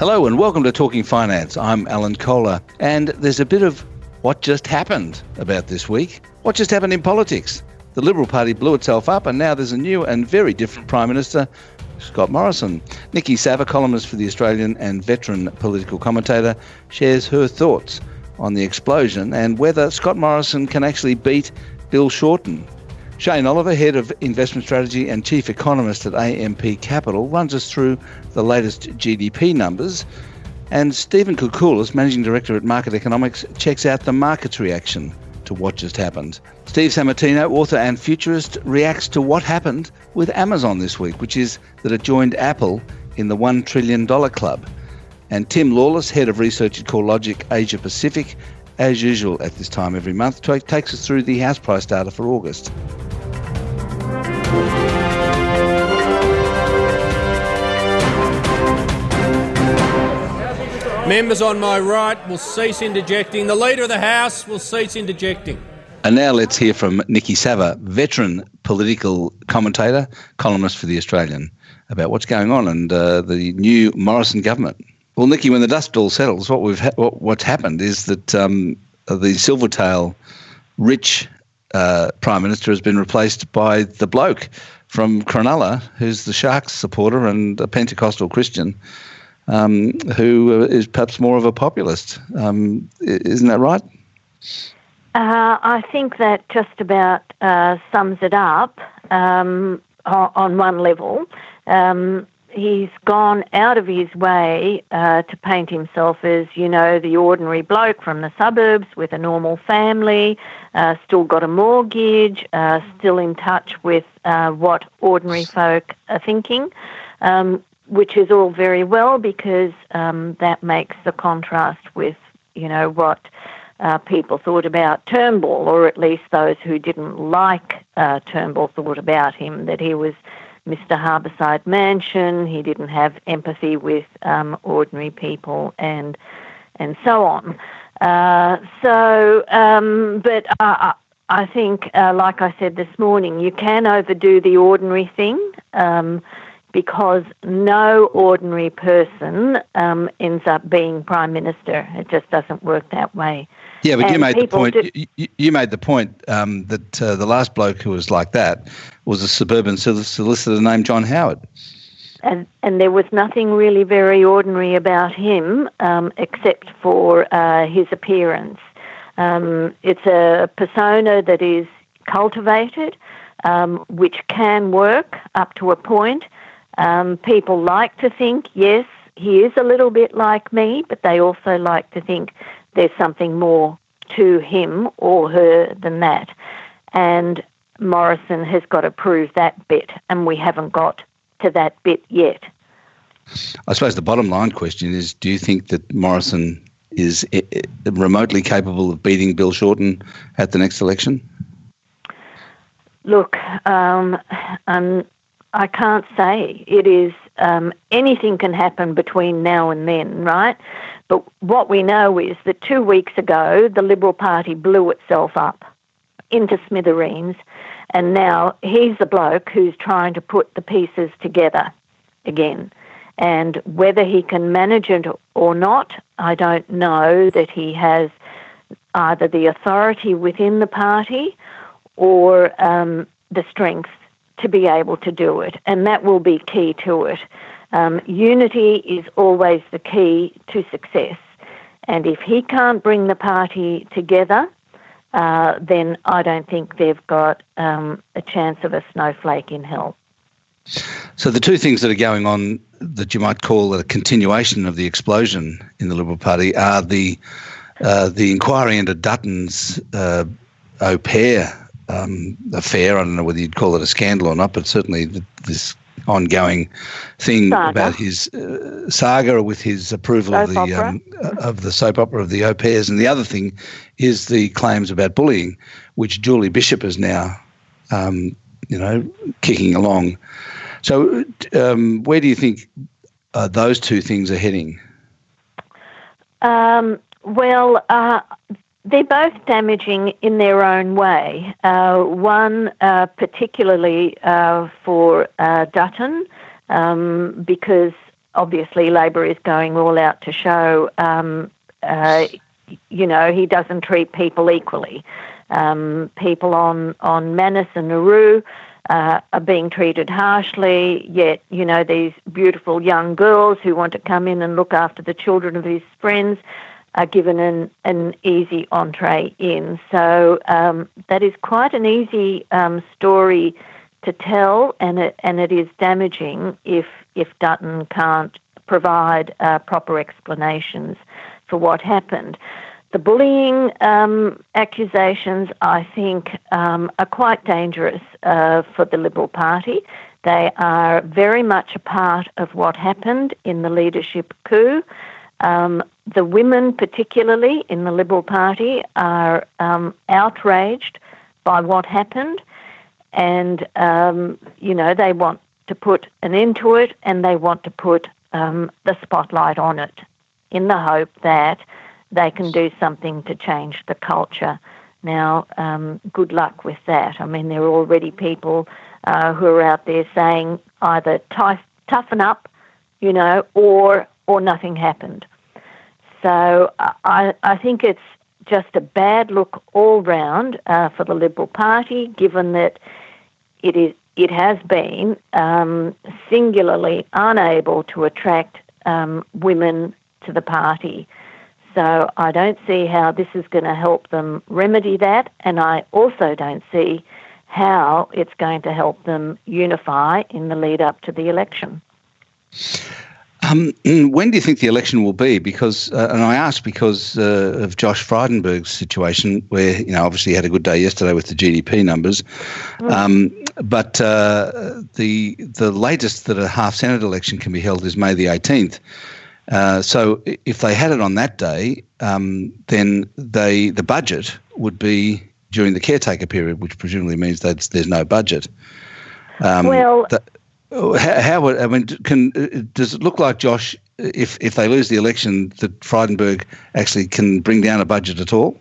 Hello and welcome to Talking Finance. I'm Alan Kohler, and there's a bit of what just happened about this week. What just happened in politics? The Liberal Party blew itself up, and now there's a new and very different Prime Minister, Scott Morrison. Nikki Savva, columnist for The Australian and veteran political commentator, shares her thoughts on the explosion and whether Scott Morrison can actually beat Bill Shorten. Shane Oliver, Head of Investment Strategy and Chief Economist at AMP Capital, runs us through the latest GDP numbers. And Stephen Koukoulas, Managing Director at Market Economics, checks out the market's reaction to what just happened. Steve Sammartino, author and futurist, reacts to what happened with Amazon this week, which is that it joined Apple in the $1 trillion club. And Tim Lawless, Head of Research at CoreLogic Asia Pacific, as usual at this time every month, takes us through the house price data for August. Members on my right will cease interjecting. The Leader of the House will cease interjecting. And now let's hear from Nikki Savva, veteran political commentator, columnist for The Australian, about what's going on and uh, the new Morrison government. Well, Nikki, when the dust all settles, what we've ha- what, what's happened is that um, the Silvertail rich uh, Prime Minister has been replaced by the bloke from Cronulla, who's the Sharks supporter and a Pentecostal Christian, um, who is perhaps more of a populist. Um, isn't that right? Uh, I think that just about uh, sums it up um, on one level. Um, he's gone out of his way uh, to paint himself as, you know, the ordinary bloke from the suburbs with a normal family, uh, still got a mortgage, uh, still in touch with uh, what ordinary folk are thinking, um, which is all very well because um, that makes the contrast with, you know, what. Uh, people thought about Turnbull, or at least those who didn't like uh, Turnbull thought about him, that he was Mr. Harbourside Mansion. He didn't have empathy with um, ordinary people, and and so on. Uh, so, um, but I, I think, uh, like I said this morning, you can overdo the ordinary thing. Um, because no ordinary person um, ends up being prime minister. It just doesn't work that way. Yeah, but and you made the point. you, you, made the point um, that uh, the last bloke who was like that was a suburban solicitor named John Howard. And, and there was nothing really very ordinary about him um, except for uh, his appearance. Um, it's a persona that is cultivated, um, which can work up to a point. Um, people like to think, yes, he is a little bit like me, but they also like to think there's something more to him or her than that. And Morrison has got to prove that bit, and we haven't got to that bit yet. I suppose the bottom line question is do you think that Morrison is eh, eh, remotely capable of beating Bill Shorten at the next election? Look, um, um, I can't say. It is um, anything can happen between now and then, right? But what we know is that two weeks ago, the Liberal Party blew itself up into smithereens, and now he's the bloke who's trying to put the pieces together again. And whether he can manage it or not, I don't know that he has either the authority within the party or um, the strength to be able to do it, and that will be key to it. Um, unity is always the key to success, and if he can't bring the party together, uh, then I don't think they've got um, a chance of a snowflake in hell. So the two things that are going on that you might call a continuation of the explosion in the Liberal Party are the uh, the inquiry into Dutton's uh, au pair um, affair. I don't know whether you'd call it a scandal or not, but certainly this ongoing thing saga. about his uh, saga with his approval soap of the um, uh, of the soap opera of the au pairs, and the other thing is the claims about bullying, which Julie Bishop is now, um, you know, kicking along. So, um, where do you think uh, those two things are heading? Um, well, uh, they're both damaging in their own way. Uh, one, uh, particularly uh, for uh, Dutton, um, because obviously Labor is going all out to show, um, uh, you know, he doesn't treat people equally. Um, people on, on Manus and Nauru uh, are being treated harshly, yet, you know, these beautiful young girls who want to come in and look after the children of his friends are given an, an easy entree in. So um, that is quite an easy um, story to tell, and it, and it is damaging if, if Dutton can't provide uh, proper explanations for what happened. The bullying um, accusations, I think, um, are quite dangerous uh, for the Liberal Party. They are very much a part of what happened in the leadership coup. Um, the women, particularly in the Liberal Party, are um, outraged by what happened, and um, you know they want to put an end to it, and they want to put um, the spotlight on it, in the hope that they can do something to change the culture. Now, um, good luck with that. I mean, there are already people uh, who are out there saying either toughen up, you know, or or nothing happened. So I, I think it's just a bad look all round uh, for the Liberal Party, given that it is it has been um, singularly unable to attract um, women to the party. So I don't see how this is going to help them remedy that, and I also don't see how it's going to help them unify in the lead up to the election. Um, when do you think the election will be? Because, uh, and I ask because uh, of Josh Frydenberg's situation, where you know obviously he had a good day yesterday with the GDP numbers, mm. um, but uh, the the latest that a half Senate election can be held is May the eighteenth. Uh, so if they had it on that day, um, then they the budget would be during the caretaker period, which presumably means that there's no budget. Um, well, how would I mean? Can does it look like Josh? If if they lose the election, that Frydenberg actually can bring down a budget at all?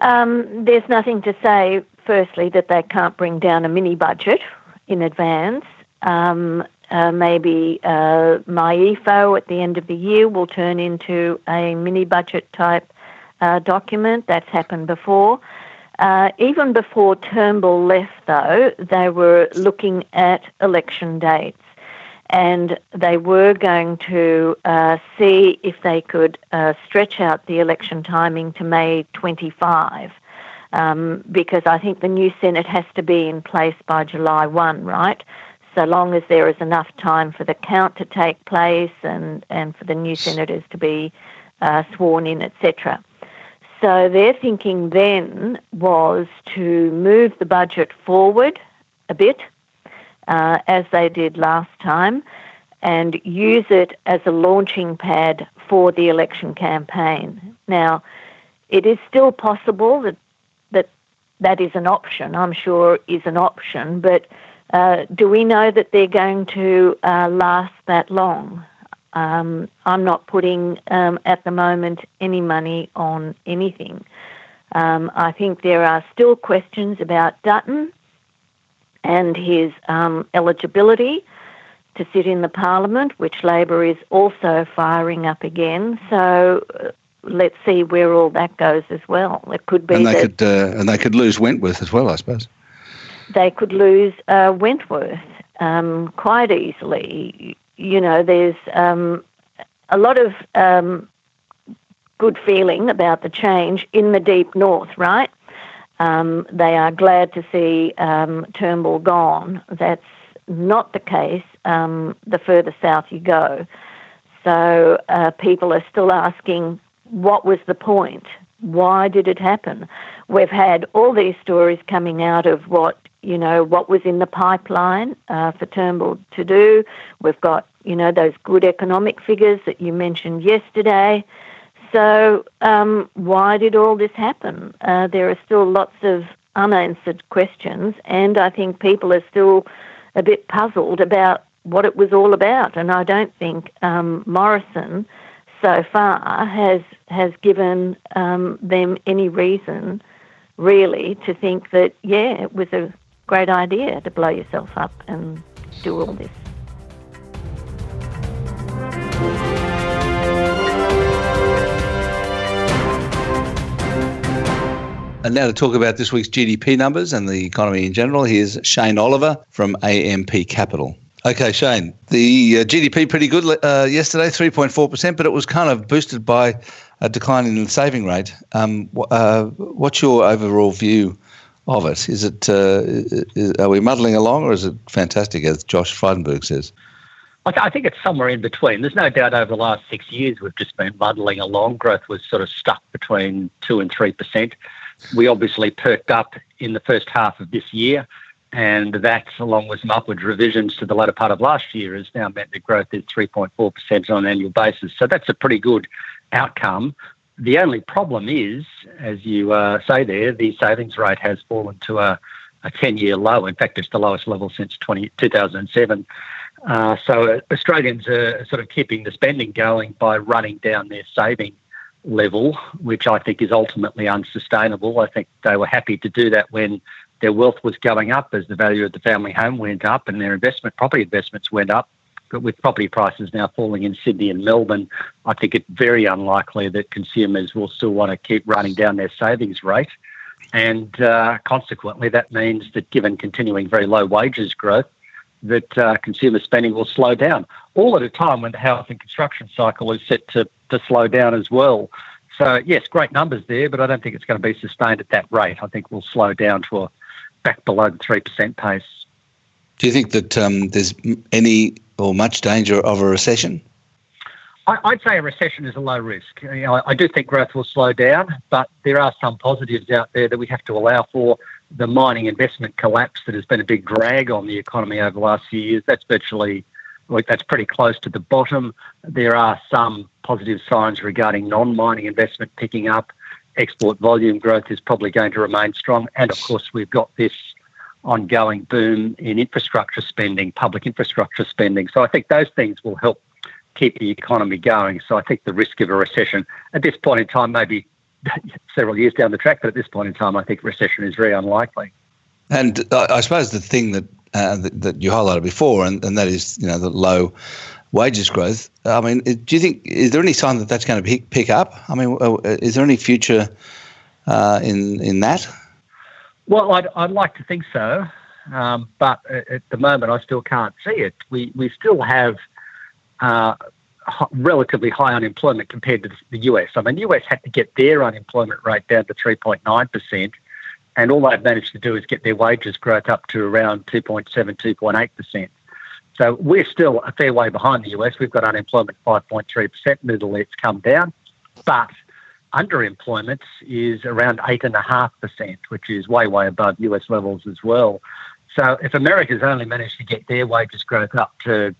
Um, there's nothing to say. Firstly, that they can't bring down a mini budget in advance. Um, uh, maybe uh, MYEFO at the end of the year will turn into a mini budget type uh, document. That's happened before. Uh, even before Turnbull left, though, they were looking at election dates and they were going to uh, see if they could uh, stretch out the election timing to May 25. Um, because I think the new Senate has to be in place by July 1, right? so long as there is enough time for the count to take place and, and for the new senators to be uh, sworn in, etc. So their thinking then was to move the budget forward a bit, uh, as they did last time, and use it as a launching pad for the election campaign. Now, it is still possible that that, that is an option. I'm sure is an option, but uh, do we know that they're going to uh, last that long? Um, I'm not putting um, at the moment any money on anything. Um, I think there are still questions about Dutton and his um, eligibility to sit in the parliament, which Labor is also firing up again. So uh, let's see where all that goes as well. It could be and they could uh, and they could lose Wentworth as well, I suppose they could lose uh, Wentworth um, quite easily. You know, there's um, a lot of um, good feeling about the change in the deep north, right? Um, they are glad to see um, Turnbull gone. That's not the case um, the further south you go. So uh, people are still asking, what was the point? Why did it happen? We've had all these stories coming out of what you know, what was in the pipeline uh, for Turnbull to do. We've got, you know, those good economic figures that you mentioned yesterday. So, um, why did all this happen? Uh, there are still lots of unanswered questions, and I think people are still a bit puzzled about what it was all about. And I don't think um, Morrison so far has has given um, them any reason, really, to think that yeah, it was a great idea to blow yourself up and do all this. And now to talk about this week's GDP numbers and the economy in general, here's Shane Oliver from AMP Capital. Okay, Shane, the uh, GDP pretty good uh, yesterday, 3.4%, but it was kind of boosted by a decline in the saving rate. Um, uh, what's your overall view of it? Is it uh, is, are we muddling along, or is it fantastic, as Josh Frydenberg says? I, th- I think it's somewhere in between. There's no doubt over the last six years we've just been muddling along. Growth was sort of stuck between two and three percent. We obviously perked up in the first half of this year and that, along with some upward revisions to the latter part of last year, has now meant that growth is 3.4% on an annual basis. So that's a pretty good outcome. The only problem is, as you uh, say there, the savings rate has fallen to a, a 10 year low. In fact, it's the lowest level since 20, 2007. Uh, so Australians are sort of keeping the spending going by running down their saving level, which I think is ultimately unsustainable. I think they were happy to do that when their wealth was going up as the value of the family home went up and their investment property investments went up. But with property prices now falling in Sydney and Melbourne, I think it's very unlikely that consumers will still want to keep running down their savings rate. And uh, consequently, that means that given continuing very low wages growth, that uh, consumer spending will slow down, all at a time when the house and construction cycle is set to, to slow down as well. So, yes, great numbers there, but I don't think it's going to be sustained at that rate. I think we'll slow down to a back below the 3% pace. Do you think that um, there's any or much danger of a recession? I, would say a recession is a low risk. You know, I do think growth will slow down, but there are some positives out there that we have to allow for. The mining investment collapse that has been a big drag on the economy over the last few years, that's virtually, like, that's pretty close to the bottom. There are some positive signs regarding non-mining investment picking up export volume growth is probably going to remain strong. And of course, we've got this ongoing boom in infrastructure spending, public infrastructure spending. So I think those things will help keep the economy going. So I think the risk of a recession at this point in time, maybe several years down the track, but at this point in time, I think recession is very unlikely. And I suppose the thing that uh, that, that, you highlighted before, and, and that is you know the low wages growth. I mean, do you think is there any sign that that's going to pick, up? I mean, uh, is there any future uh, in in that? Well, I'd, I'd like to think so, um, but at the moment, I still can't see it. We we still have uh, relatively high unemployment compared to the US. I mean, the US had to get their unemployment rate down to three point nine percent. And all they've managed to do is get their wages growth up to around 2.7, 2.8%. So we're still a fair way behind the US. We've got unemployment 5.3%, middle it's come down, but underemployment is around 8.5%, which is way, way above US levels as well. So if America's only managed to get their wages growth up to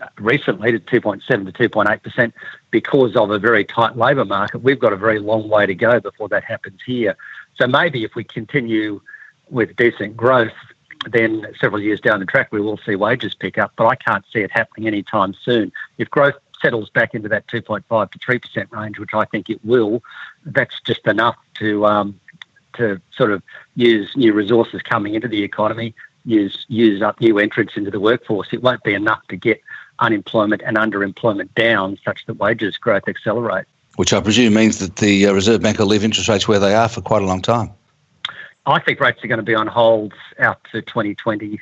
uh, recently to 2.7 to 2.8% because of a very tight labour market, we've got a very long way to go before that happens here. So maybe if we continue with decent growth then several years down the track we will see wages pick up, but I can't see it happening anytime soon. If growth settles back into that 2.5 to 3% range, which I think it will, that's just enough to um, to sort of use new resources coming into the economy, use use up new entrants into the workforce. It won't be enough to get unemployment and underemployment down such that wages growth accelerate. Which I presume means that the uh, Reserve Bank will leave interest rates where they are for quite a long time. I think rates are going to be on hold out to 2020.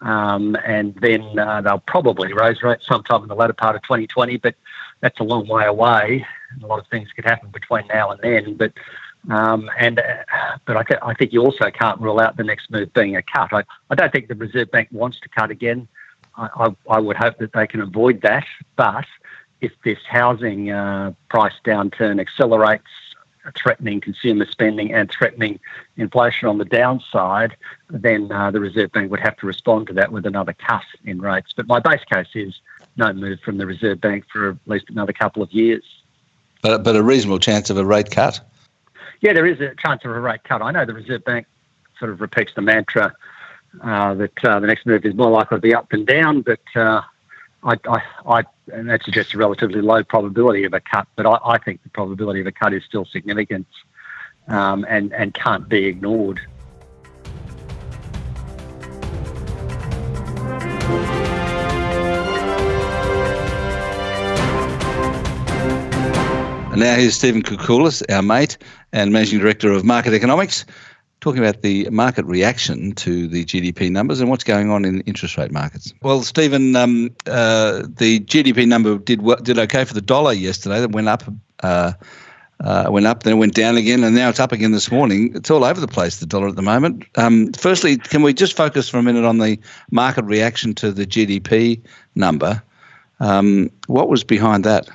Um, and then uh, they'll probably raise rates sometime in the latter part of 2020, but that's a long way away. A lot of things could happen between now and then, but um, and uh, but I, th- I, think you also can't rule out the next move being a cut. I, I don't think the Reserve Bank wants to cut again. I, I, I would hope that they can avoid that, but if this housing uh, price downturn accelerates threatening consumer spending and threatening inflation on the downside, then uh, the Reserve Bank would have to respond to that with another cut in rates. But my base case is no move from the Reserve Bank for at least another couple of years. But, but a reasonable chance of a rate cut? Yeah, there is a chance of a rate cut. I know the Reserve Bank sort of repeats the mantra uh, that uh, the next move is more likely to be up than down, but uh, I, I, I, and that suggests a relatively low probability of a cut, but I, I think the probability of a cut is still significant um, and, and can't be ignored. And now here's Stephen Koukoulas, our mate and Managing Director of Market Economics, talking about the market reaction to the GDP numbers and what's going on in interest rate markets. Well, Stephen, um, uh, the GDP number did did okay for the dollar yesterday. That went up. Uh, uh, went up, then it went down again, and now it's up again this morning. It's all over the place, the dollar at the moment. Um, firstly, can we just focus for a minute on the market reaction to the GDP number? Um, what was behind that?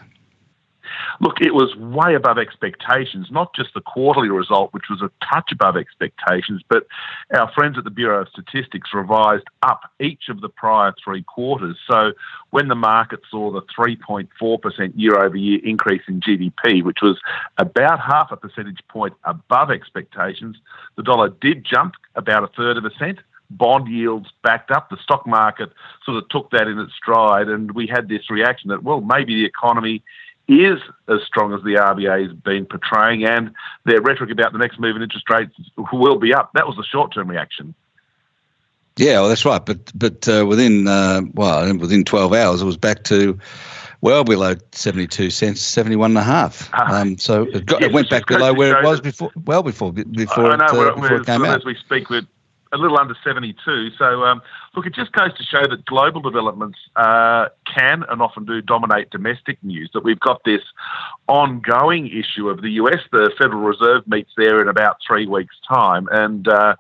Look, it was way above expectations, not just the quarterly result, which was a touch above expectations, but our friends at the Bureau of Statistics revised up each of the prior three quarters. So when the market saw the 3.4% year over year increase in GDP, which was about half a percentage point above expectations, the dollar did jump about a third of a cent bond yields backed up. The stock market sort of took that in its stride, and we had this reaction that, well, maybe the economy is as strong as the RBA has been portraying, and their rhetoric about the next move in interest rates will be up. That was the short term reaction. Yeah, well, that's right. But but uh, within uh, well within twelve hours, it was back to well below seventy two cents, seventy one and a half. Ah. Um, so it, got, yes, it went back below where it was before. Well, before before, I know, it, uh, before it came out. As we speak, we're a little under 72. So, um, look, it just goes to show that global developments uh, can and often do dominate domestic news. That we've got this ongoing issue of the US. The Federal Reserve meets there in about three weeks' time, and uh,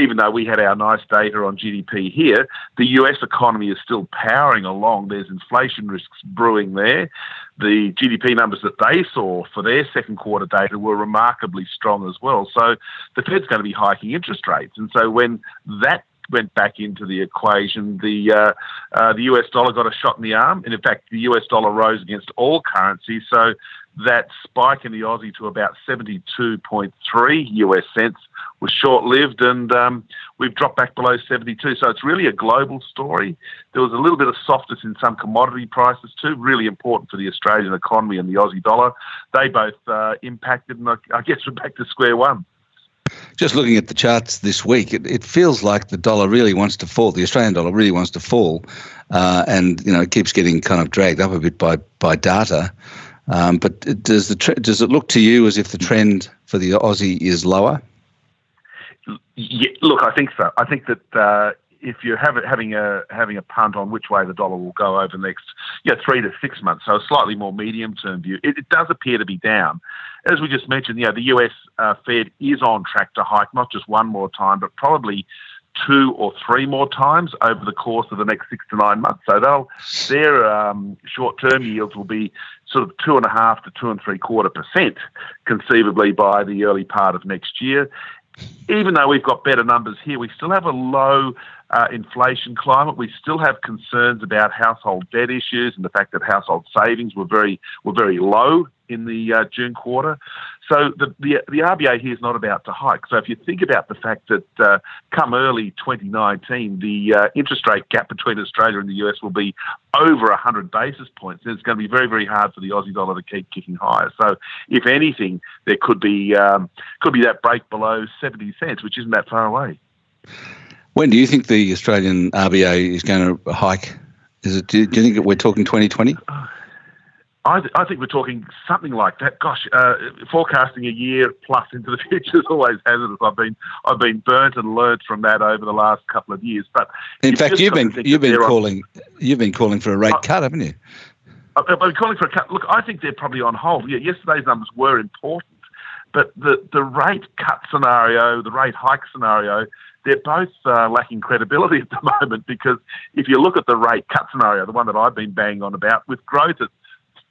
even though we had our nice data on GDP here, the US economy is still powering along. There's inflation risks brewing there. The GDP numbers that they saw for their second quarter data were remarkably strong as well. So the Fed's going to be hiking interest rates. And so when that went back into the equation, the uh, uh, the US dollar got a shot in the arm, and in fact, the US dollar rose against all currencies. So that spike in the Aussie to about 72.3 US cents was short lived, and um, we've dropped back below 72. So it's really a global story. There was a little bit of softness in some commodity prices too, really important for the Australian economy and the Aussie dollar. They both uh, impacted, and I, I guess we're back to square one. Just looking at the charts this week, it, it, feels like the dollar really wants to fall. The Australian dollar really wants to fall, uh, and you know it keeps getting kind of dragged up a bit by by data. Um, but does the tre- does it look to you as if the trend for the Aussie is lower? Yeah, look, I think so. I think that uh, if you're having a having a punt on which way the dollar will go over the next yeah three to six months, so a slightly more medium term view, it, it, does appear to be down. As we just mentioned, you know, the US uh, Fed is on track to hike not just one more time, but probably two or three more times over the course of the next six to nine months. So they'll their um, short term yields will be sort of two and a half to two and three quarter percent, conceivably by the early part of next year even though we've got better numbers here, we still have a low uh, inflation climate. We still have concerns about household debt issues and the fact that household savings were very were very low in the uh, June quarter. So the, the, the RBA here is not about to hike. So if you think about the fact that uh, come early 2019, the uh, interest rate gap between Australia and the US will be over 100 basis points, and it's going to be very very hard for the Aussie dollar to keep kicking higher. So if anything, there could be um, could be that break below 70 cents, which isn't that far away. When do you think the Australian RBA is going to hike? Is it? Do you think we're talking 2020? I, th- I, think we're talking something like that. Gosh, uh, forecasting a year plus into the future is always hazardous. I've been I've been burnt and learnt from that over the last couple of years. But in fact, you've been you've been calling on, you've been calling for a rate cut, haven't you? I've been calling for a cut. Look, I think they're probably on hold. Yeah, yesterday's numbers were important, but the the rate cut scenario, the rate hike scenario, they're both uh, lacking credibility at the moment because if you look at the rate cut scenario, the one that I've been banging on about, with growth at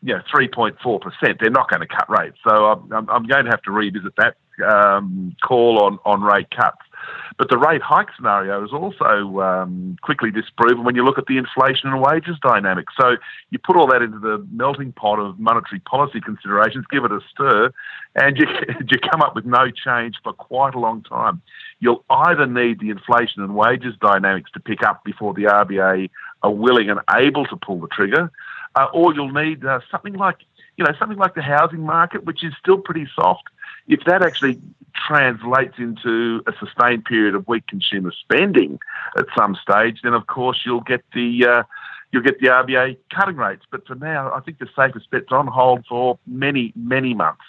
you know, 3.4%, they're not going to cut rates. So I'm, I'm going to have to revisit that um, call on, on rate cuts. But the rate hike scenario is also um, quickly disproven when you look at the inflation and wages dynamic. So you put all that into the melting pot of monetary policy considerations, give it a stir, and you, you come up with no change for quite a long time. You'll either need the inflation and wages dynamics to pick up before the RBA are willing and able to pull the trigger, uh, or you'll need uh, something like you know something like the housing market, which is still pretty soft. If that actually translates into a sustained period of weak consumer spending at some stage, then of course you'll get the uh, you'll get the RBA cutting rates. But for now, I think the safest bet's on hold for many, many months.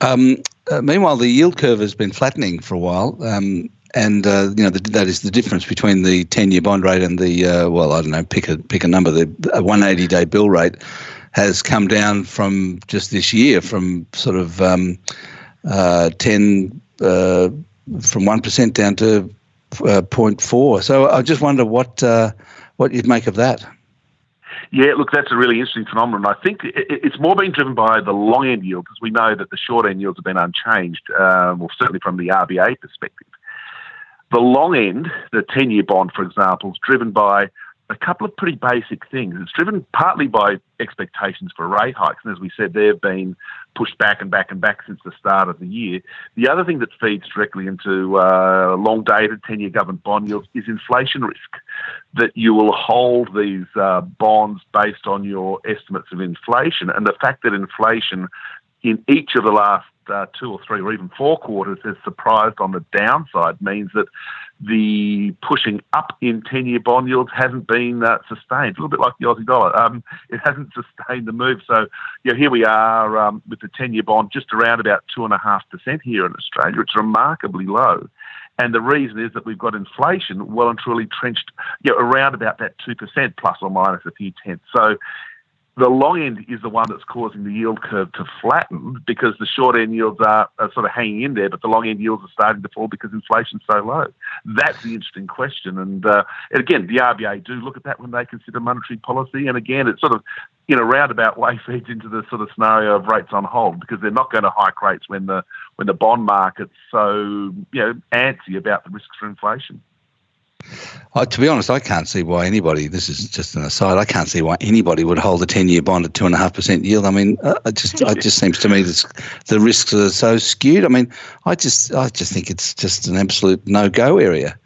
Um, uh, meanwhile, the yield curve has been flattening for a while. Um, and uh, you know the, that is the difference between the ten-year bond rate and the uh, well, I don't know, pick a pick a number. The 180-day bill rate has come down from just this year from sort of um, uh, 10 uh, from 1% down to uh, 0.4. So I just wonder what uh, what you'd make of that. Yeah, look, that's a really interesting phenomenon. I think it's more being driven by the long end yield because we know that the short end yields have been unchanged, uh, well, certainly from the RBA perspective. The long end, the 10 year bond, for example, is driven by a couple of pretty basic things. It's driven partly by expectations for rate hikes, and as we said, they've been pushed back and back and back since the start of the year. The other thing that feeds directly into uh, long dated 10 year government bond yields is inflation risk. That you will hold these uh, bonds based on your estimates of inflation, and the fact that inflation in each of the last uh, two or three or even four quarters has surprised on the downside means that the pushing up in 10 year bond yields hasn't been uh, sustained. A little bit like the Aussie dollar. Um, it hasn't sustained the move. So, yeah, here we are um, with the 10 year bond just around about 2.5% here in Australia. It's remarkably low. And the reason is that we've got inflation well and truly trenched you know, around about that 2% plus or minus a few tenths. So the long end is the one that's causing the yield curve to flatten because the short end yields are, are, sort of hanging in there, but the long end yields are starting to fall because inflation's so low. That's the interesting question. And, uh, and again, the RBA do look at that when they consider monetary policy. And again, it sort of, in a roundabout way, feeds into the sort of scenario of rates on hold because they're not going to hike rates when the when the bond market's so you know antsy about the risks for inflation. Uh, to be honest, I can't see why anybody. This is just an aside. I can't see why anybody would hold a ten-year bond at two and a half percent yield. I mean, uh, it just it just seems to me that the risks are so skewed. I mean, I just I just think it's just an absolute no-go area.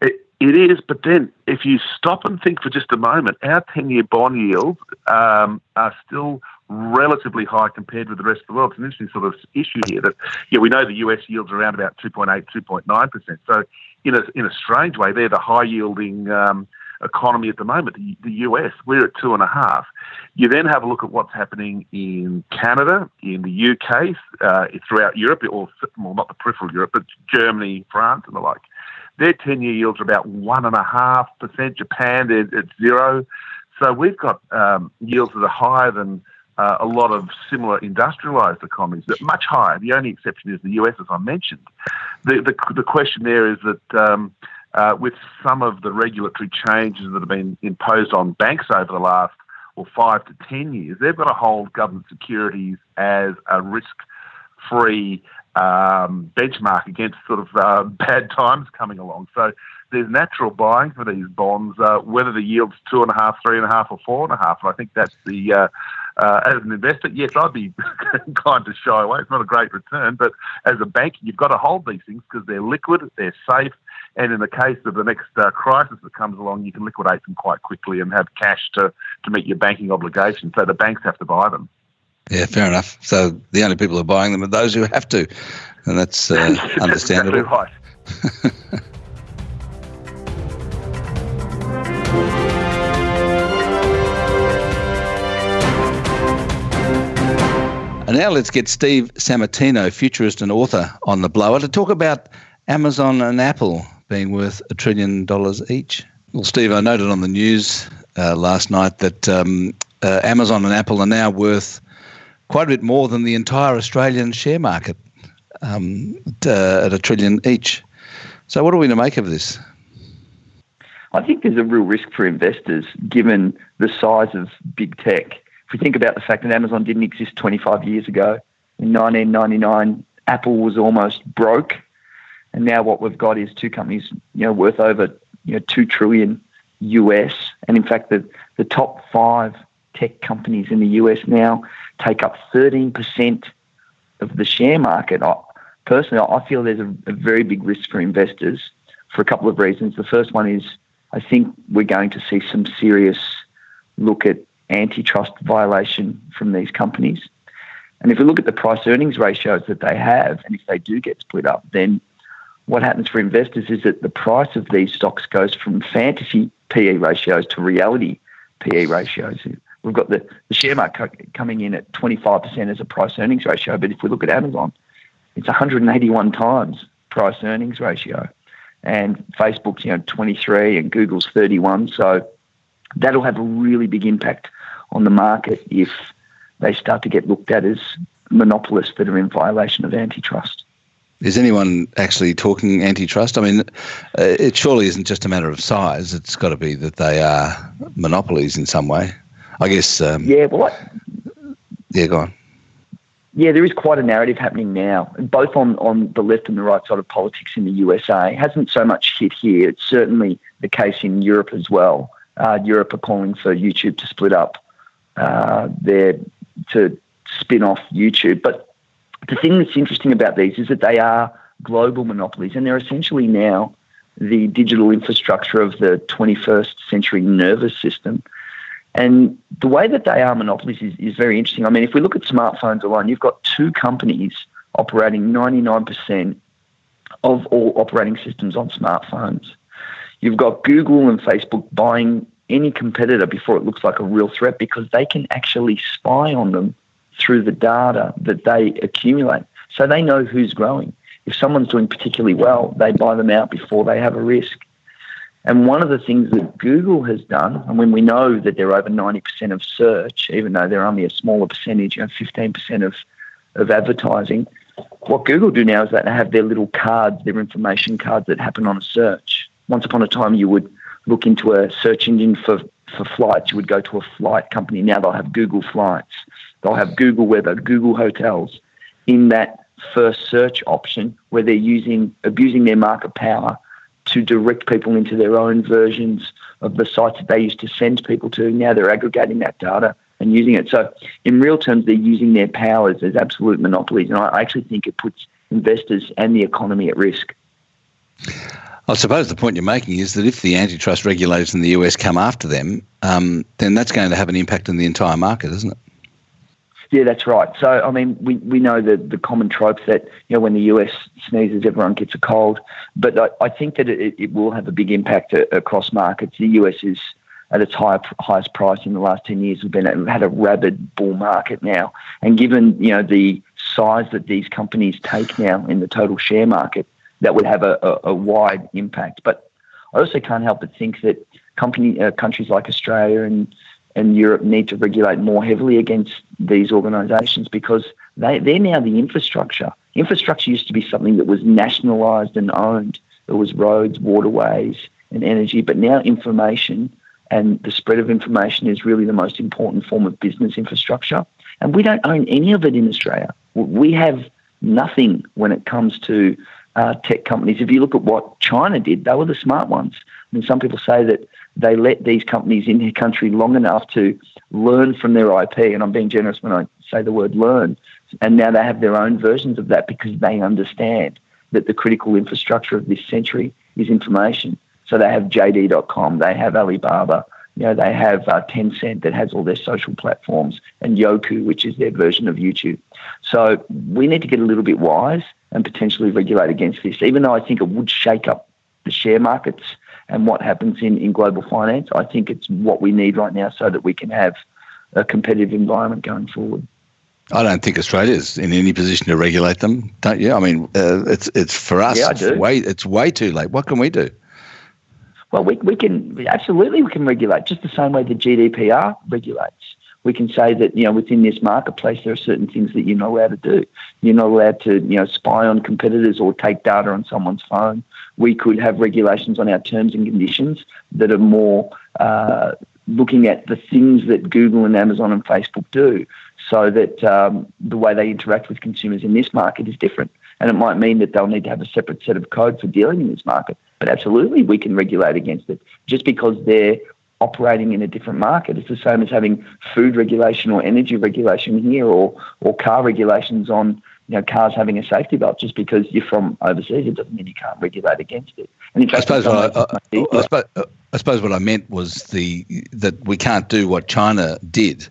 It, it is, but then if you stop and think for just a moment, our ten-year bond yields um, are still relatively high compared with the rest of the world. It's an interesting sort of issue here that, yeah, we know the US yields around about 2.8, 2.9%. So in a, in a strange way, they're the high yielding um, economy at the moment, the, the, US. We're at two and a half. You then have a look at what's happening in Canada, in the UK, uh, throughout Europe, or well, not the peripheral Europe, but Germany, France, and the like. Their 10 year yields are about 1.5%. Japan, they're at zero. So we've got um, yields that are higher than uh, a lot of similar industrialized economies, but much higher. The only exception is the US, as I mentioned. The, the, the question there is that um, uh, with some of the regulatory changes that have been imposed on banks over the last or five to ten years, they've got to hold government securities as a risk-free um, benchmark against sort of uh, bad times coming along. So there's natural buying for these bonds, uh, whether the yield's two and a half, three and a half, or four and a half. And I think that's the uh, uh, as an investor, yes, I'd be inclined to shy away. It's not a great return, but as a bank, you've got to hold these things because they're liquid, they're safe, and in the case of the next uh, crisis that comes along, you can liquidate them quite quickly and have cash to, to meet your banking obligations. So the banks have to buy them. Yeah, fair enough. So the only people who are buying them are those who have to, and that's uh, understandable. right. And now let's get Steve Sammartino, futurist and author, on the blower to talk about Amazon and Apple being worth a trillion dollars each. Well, Steve, I noted on the news uh, last night that um, uh, Amazon and Apple are now worth quite a bit more than the entire Australian share market um, uh, at a trillion each. So, what are we to make of this? I think there's a real risk for investors given the size of big tech if we think about the fact that Amazon didn't exist 25 years ago, in 1999, Apple was almost broke, and now what we've got is two companies, you know, worth over you know two trillion US, and in fact, the the top five tech companies in the US now take up 13% of the share market. I, personally, I feel there's a, a very big risk for investors for a couple of reasons. The first one is I think we're going to see some serious look at antitrust violation from these companies. And if we look at the price earnings ratios that they have, and if they do get split up, then what happens for investors is that the price of these stocks goes from fantasy PE ratios to reality PE ratios. We've got the, the share market coming in at 25% as a price earnings ratio, but if we look at Amazon, it's 181 times price earnings ratio. And Facebook's, you know, 23 and Google's 31. So that'll have a really big impact on the market if they start to get looked at as monopolists that are in violation of antitrust. Is anyone actually talking antitrust? I mean, uh, it surely isn't just a matter of size. It's got to be that they are monopolies in some way. I guess. Um, yeah, well, I, yeah, go on. Yeah, there is quite a narrative happening now, both on, on the left and the right side of politics in the USA. It hasn't so much hit here. It's certainly the case in Europe as well. Uh, Europe are calling for YouTube to split up uh, their to spin off YouTube. But the thing that's interesting about these is that they are global monopolies, and they're essentially now the digital infrastructure of the 21st century nervous system. And the way that they are monopolies is, is very interesting. I mean, if we look at smartphones alone, you've got two companies operating 99% of all operating systems on smartphones. You've got Google and Facebook buying any competitor before it looks like a real threat because they can actually spy on them through the data that they accumulate. So they know who's growing. If someone's doing particularly well, they buy them out before they have a risk. And one of the things that Google has done, and when we know that they're over 90% of search, even though they're only a smaller percentage, you know, 15% of, of advertising, what Google do now is that they have their little cards, their information cards that happen on a search. Once upon a time, you would look into a search engine for, for flights, you would go to a flight company. Now they'll have Google Flights. They'll have Google Weather, Google Hotels in that first search option where they're using abusing their market power to direct people into their own versions of the sites that they used to send people to. Now they're aggregating that data and using it. So in real terms, they're using their powers as absolute monopolies. And I actually think it puts investors and the economy at risk. I suppose the point you're making is that if the antitrust regulators in the US come after them, um, then that's going to have an impact on the entire market, isn't it? Yeah, that's right. So, I mean, we, we know the, the common tropes that, you know, when the US sneezes, everyone gets a cold. But I, I think that it, it will have a big impact a, across markets. The US is at its high, highest price in the last 10 years. We've been had a rabid bull market now. And given, you know, the size that these companies take now in the total share market, that would have a, a, a wide impact. But I also can't help but think that company, uh, countries like Australia and and Europe need to regulate more heavily against these organisations because they, they're now the infrastructure. Infrastructure used to be something that was nationalised and owned. It was roads, waterways, and energy, but now information and the spread of information is really the most important form of business infrastructure. And we don't own any of it in Australia. We have nothing when it comes to uh, tech companies. If you look at what China did, they were the smart ones. I mean, some people say that they let these companies in their country long enough to learn from their IP, and I'm being generous when I say the word learn, and now they have their own versions of that because they understand that the critical infrastructure of this century is information. So they have JD.com, they have Alibaba, you know, they have uh, Tencent that has all their social platforms, and Youku, which is their version of YouTube. So we need to get a little bit wise and potentially regulate against this, even though I think it would shake up the share markets and what happens in, in global finance. I think it's what we need right now so that we can have a competitive environment going forward. I don't think Australia's in any position to regulate them, don't you? I mean, uh, it's it's for us. Yeah, I it's do. way it's way too late. What can we do? Well, we, we can absolutely we can regulate just the same way the GDPR regulates we can say that you know within this marketplace there are certain things that you're not allowed to do. You're not allowed to you know spy on competitors or take data on someone's phone. We could have regulations on our terms and conditions that are more uh, looking at the things that Google and Amazon and Facebook do, so that um, the way they interact with consumers in this market is different. And it might mean that they'll need to have a separate set of code for dealing in this market. But absolutely, we can regulate against it just because they're operating in a different market. It's the same as having food regulation or energy regulation here or, or car regulations on you know, cars having a safety belt. Just because you're from overseas, it doesn't mean you can't regulate against it. And in fact, I suppose, what I, I, I, suppose, I suppose what I meant was the that we can't do what China did,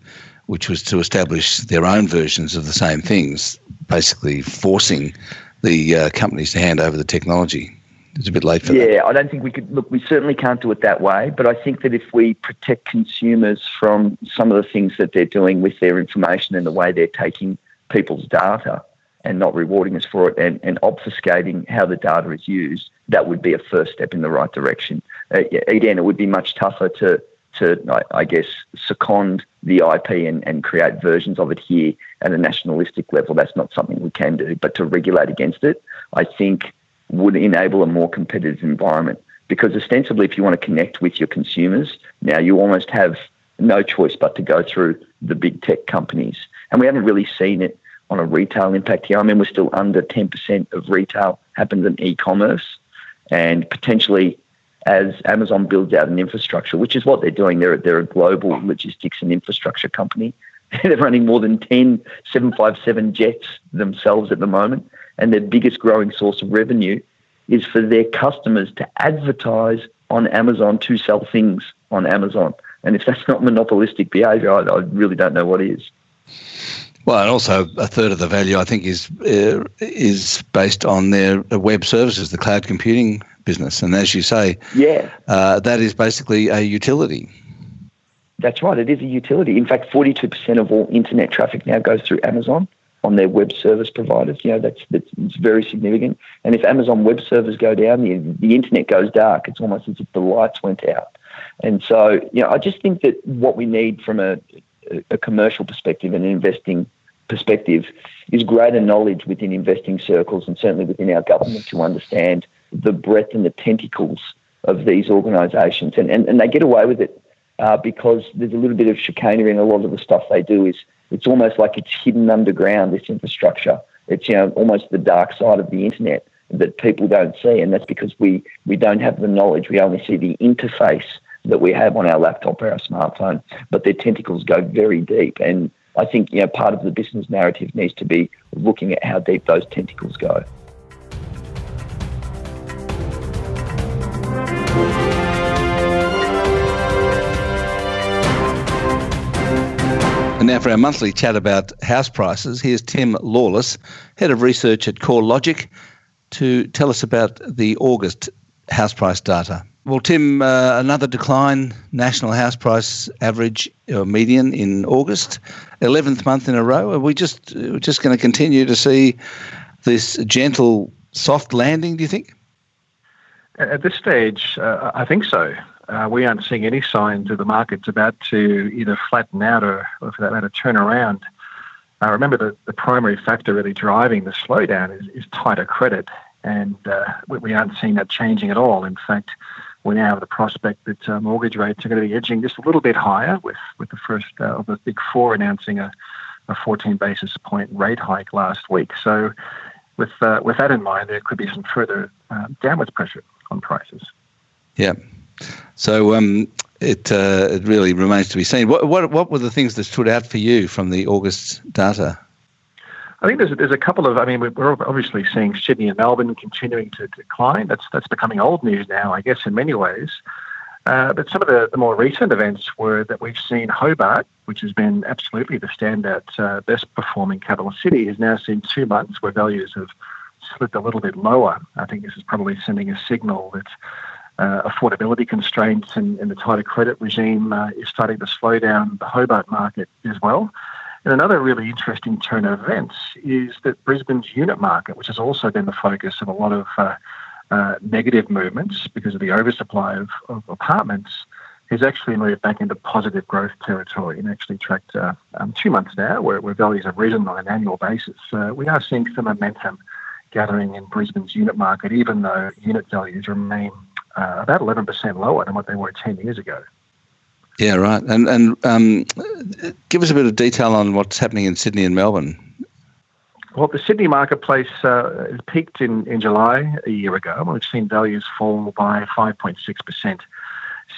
which was to establish their own versions of the same things, basically forcing the uh, companies to hand over the technology. It's a bit late for yeah, that. Yeah, I don't think we could look. We certainly can't do it that way. But I think that if we protect consumers from some of the things that they're doing with their information and the way they're taking people's data and not rewarding us for it and, and obfuscating how the data is used, that would be a first step in the right direction. Uh, again, it would be much tougher to to, I, I guess, second the IP and, and create versions of it here at a nationalistic level. That's not something we can do. But to regulate against it, I think would enable a more competitive environment. Because ostensibly, if you want to connect with your consumers, now you almost have no choice but to go through the big tech companies. And we haven't really seen it on a retail impact here. I mean, we're still under 10% of retail happens in e commerce. And potentially, as Amazon builds out an infrastructure, which is what they're doing, they're, they're a global logistics and infrastructure company. they're running more than 10 757 jets themselves at the moment. And their biggest growing source of revenue is for their customers to advertise on Amazon to sell things on Amazon. And if that's not monopolistic behaviour, I, I really don't know what is. Well, and also a third of the value, I think, is uh, is based on their web services, the cloud computing business. And as you say, yeah, uh, that is basically a utility. That's right. It is a utility. In fact, forty-two percent of all internet traffic now goes through Amazon on their web service providers. You know, that's that's very significant. And if Amazon web servers go down, the the internet goes dark. It's almost as if the lights went out. And so, you know, I just think that what we need from a a commercial perspective and an investing perspective is greater knowledge within investing circles and certainly within our government to understand the breadth and the tentacles of these organisations. And, and, and they get away with it uh, because there's a little bit of chicanery in a lot of the stuff they do is it's almost like it's hidden underground, this infrastructure. It's, you know, almost the dark side of the internet that people don't see. And that's because we, we don't have the knowledge. We only see the interface that we have on our laptop or our smartphone, but their tentacles go very deep. And I think you know part of the business narrative needs to be looking at how deep those tentacles go. And now for our monthly chat about house prices, here's Tim Lawless, Head of Research at CoreLogic, to tell us about the August house price data. Well, Tim, uh, another decline, national house price average or median in August, 11th month in a row. Are we just just going to continue to see this gentle, soft landing, do you think? At this stage, uh, I think so. Uh, we aren't seeing any signs of the market's about to either flatten out or, or for that matter, turn around. Uh, remember, the, the primary factor really driving the slowdown is, is tighter credit, and uh, we, we aren't seeing that changing at all. In fact, we now have the prospect that uh, mortgage rates are going to be edging just a little bit higher, with with the first uh, of the big four announcing a, a 14 basis point rate hike last week. So, with uh, with that in mind, there could be some further uh, downwards pressure on prices. Yeah. So um, it uh, it really remains to be seen. What, what what were the things that stood out for you from the August data? I think there's there's a couple of. I mean, we're obviously seeing Sydney and Melbourne continuing to decline. That's that's becoming old news now, I guess, in many ways. Uh, but some of the, the more recent events were that we've seen Hobart, which has been absolutely the standout, uh, best performing capital city, has now seen two months where values have slipped a little bit lower. I think this is probably sending a signal that uh, affordability constraints and, and, the tighter credit regime uh, is starting to slow down the Hobart market as well. And another really interesting turn of events is that Brisbane's unit market, which has also been the focus of a lot of uh, uh, negative movements because of the oversupply of, of, apartments, has actually moved back into positive growth territory and actually tracked uh, um, two months now where, where, values have risen on an annual basis. Uh, we are seeing some momentum gathering in Brisbane's unit market, even though unit values remain uh, about 11% lower than what they were 10 years ago. Yeah, right. And and um, give us a bit of detail on what's happening in Sydney and Melbourne. Well, the Sydney marketplace uh, peaked in, in July a year ago. We've seen values fall by 5.6%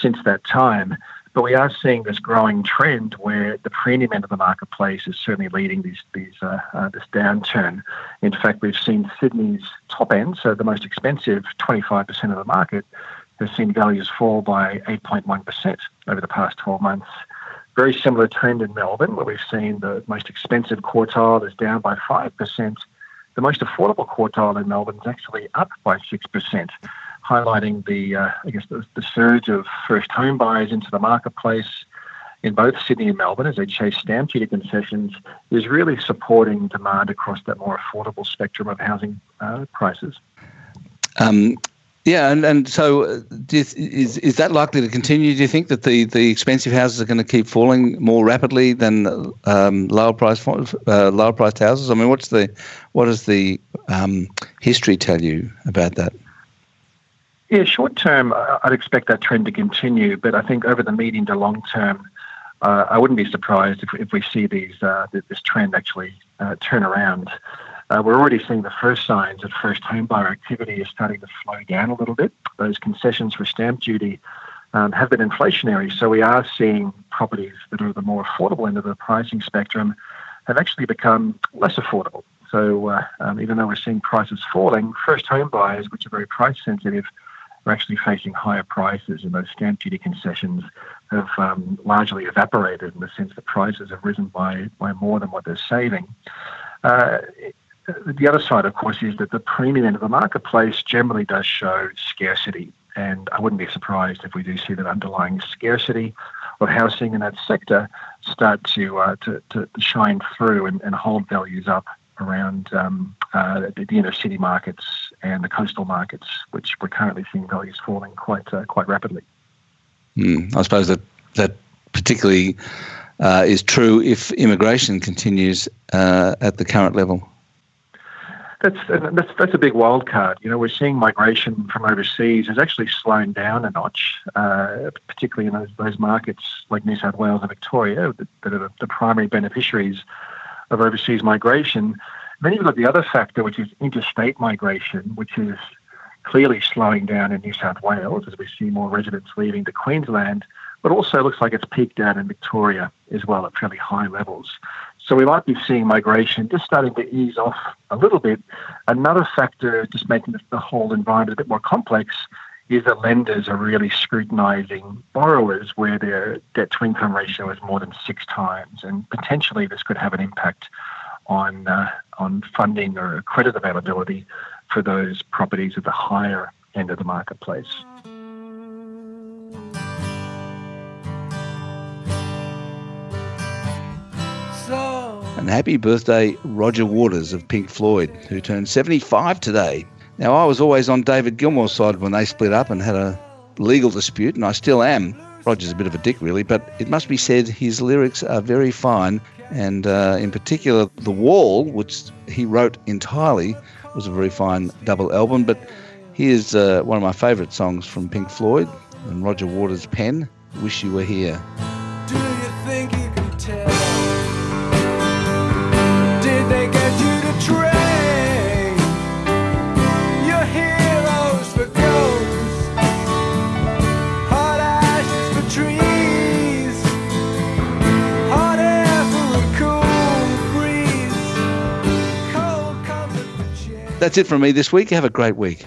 since that time. But we are seeing this growing trend where the premium end of the marketplace is certainly leading these, these, uh, uh, this downturn. In fact, we've seen Sydney's top end, so the most expensive 25% of the market, has seen values fall by 8.1% over the past 12 months. Very similar trend in Melbourne, where we've seen the most expensive quartile is down by 5%. The most affordable quartile in Melbourne is actually up by 6%. Highlighting the, uh, I guess, the, the surge of first home buyers into the marketplace in both Sydney and Melbourne as they chase stamp duty concessions is really supporting demand across that more affordable spectrum of housing uh, prices. Um, yeah, and, and so uh, is is that likely to continue? Do you think that the, the expensive houses are going to keep falling more rapidly than um, lower price uh, lower priced houses? I mean, what's the what does the um, history tell you about that? Yeah, short term, I'd expect that trend to continue, but I think over the medium to long term, uh, I wouldn't be surprised if, if we see these uh, this trend actually uh, turn around. Uh, we're already seeing the first signs that first home buyer activity is starting to slow down a little bit. Those concessions for stamp duty um, have been inflationary, so we are seeing properties that are the more affordable end of the pricing spectrum have actually become less affordable. So uh, um, even though we're seeing prices falling, first home buyers, which are very price sensitive, are actually facing higher prices, and those stamp duty concessions have um, largely evaporated in the sense that prices have risen by, by more than what they're saving. Uh, the other side, of course, is that the premium end of the marketplace generally does show scarcity. And I wouldn't be surprised if we do see that underlying scarcity of housing in that sector start to uh, to, to, shine through and, and hold values up around um, uh, the, inner city markets and the coastal markets, which we're currently seeing values falling quite uh, quite rapidly. Mm, I suppose that that particularly uh, is true if immigration continues uh, at the current level. That's, that's that's a big wild card. You know, we're seeing migration from overseas is actually slowing down a notch, uh, particularly in those, those markets like New South Wales and Victoria that, that are the primary beneficiaries of overseas migration. Then you've got the other factor, which is interstate migration, which is clearly slowing down in New South Wales as we see more residents leaving to Queensland, but also looks like it's peaked out in Victoria as well at fairly high levels. So we might be seeing migration just starting to ease off a little bit. Another factor, just making the whole environment a bit more complex, is that lenders are really scrutinizing borrowers where their debt to income ratio is more than six times. And potentially this could have an impact on, uh, on funding or credit availability for those properties at the higher end of the marketplace. And happy birthday, Roger Waters of Pink Floyd, who turned 75 today. Now, I was always on David Gilmour's side when they split up and had a legal dispute, and I still am. Roger's a bit of a dick, really, but it must be said his lyrics are very fine, and uh, in particular, The Wall, which he wrote entirely, was a very fine double album. But here's uh, one of my favourite songs from Pink Floyd and Roger Waters' pen, Wish You Were Here. That's it from me this week. Have a great week.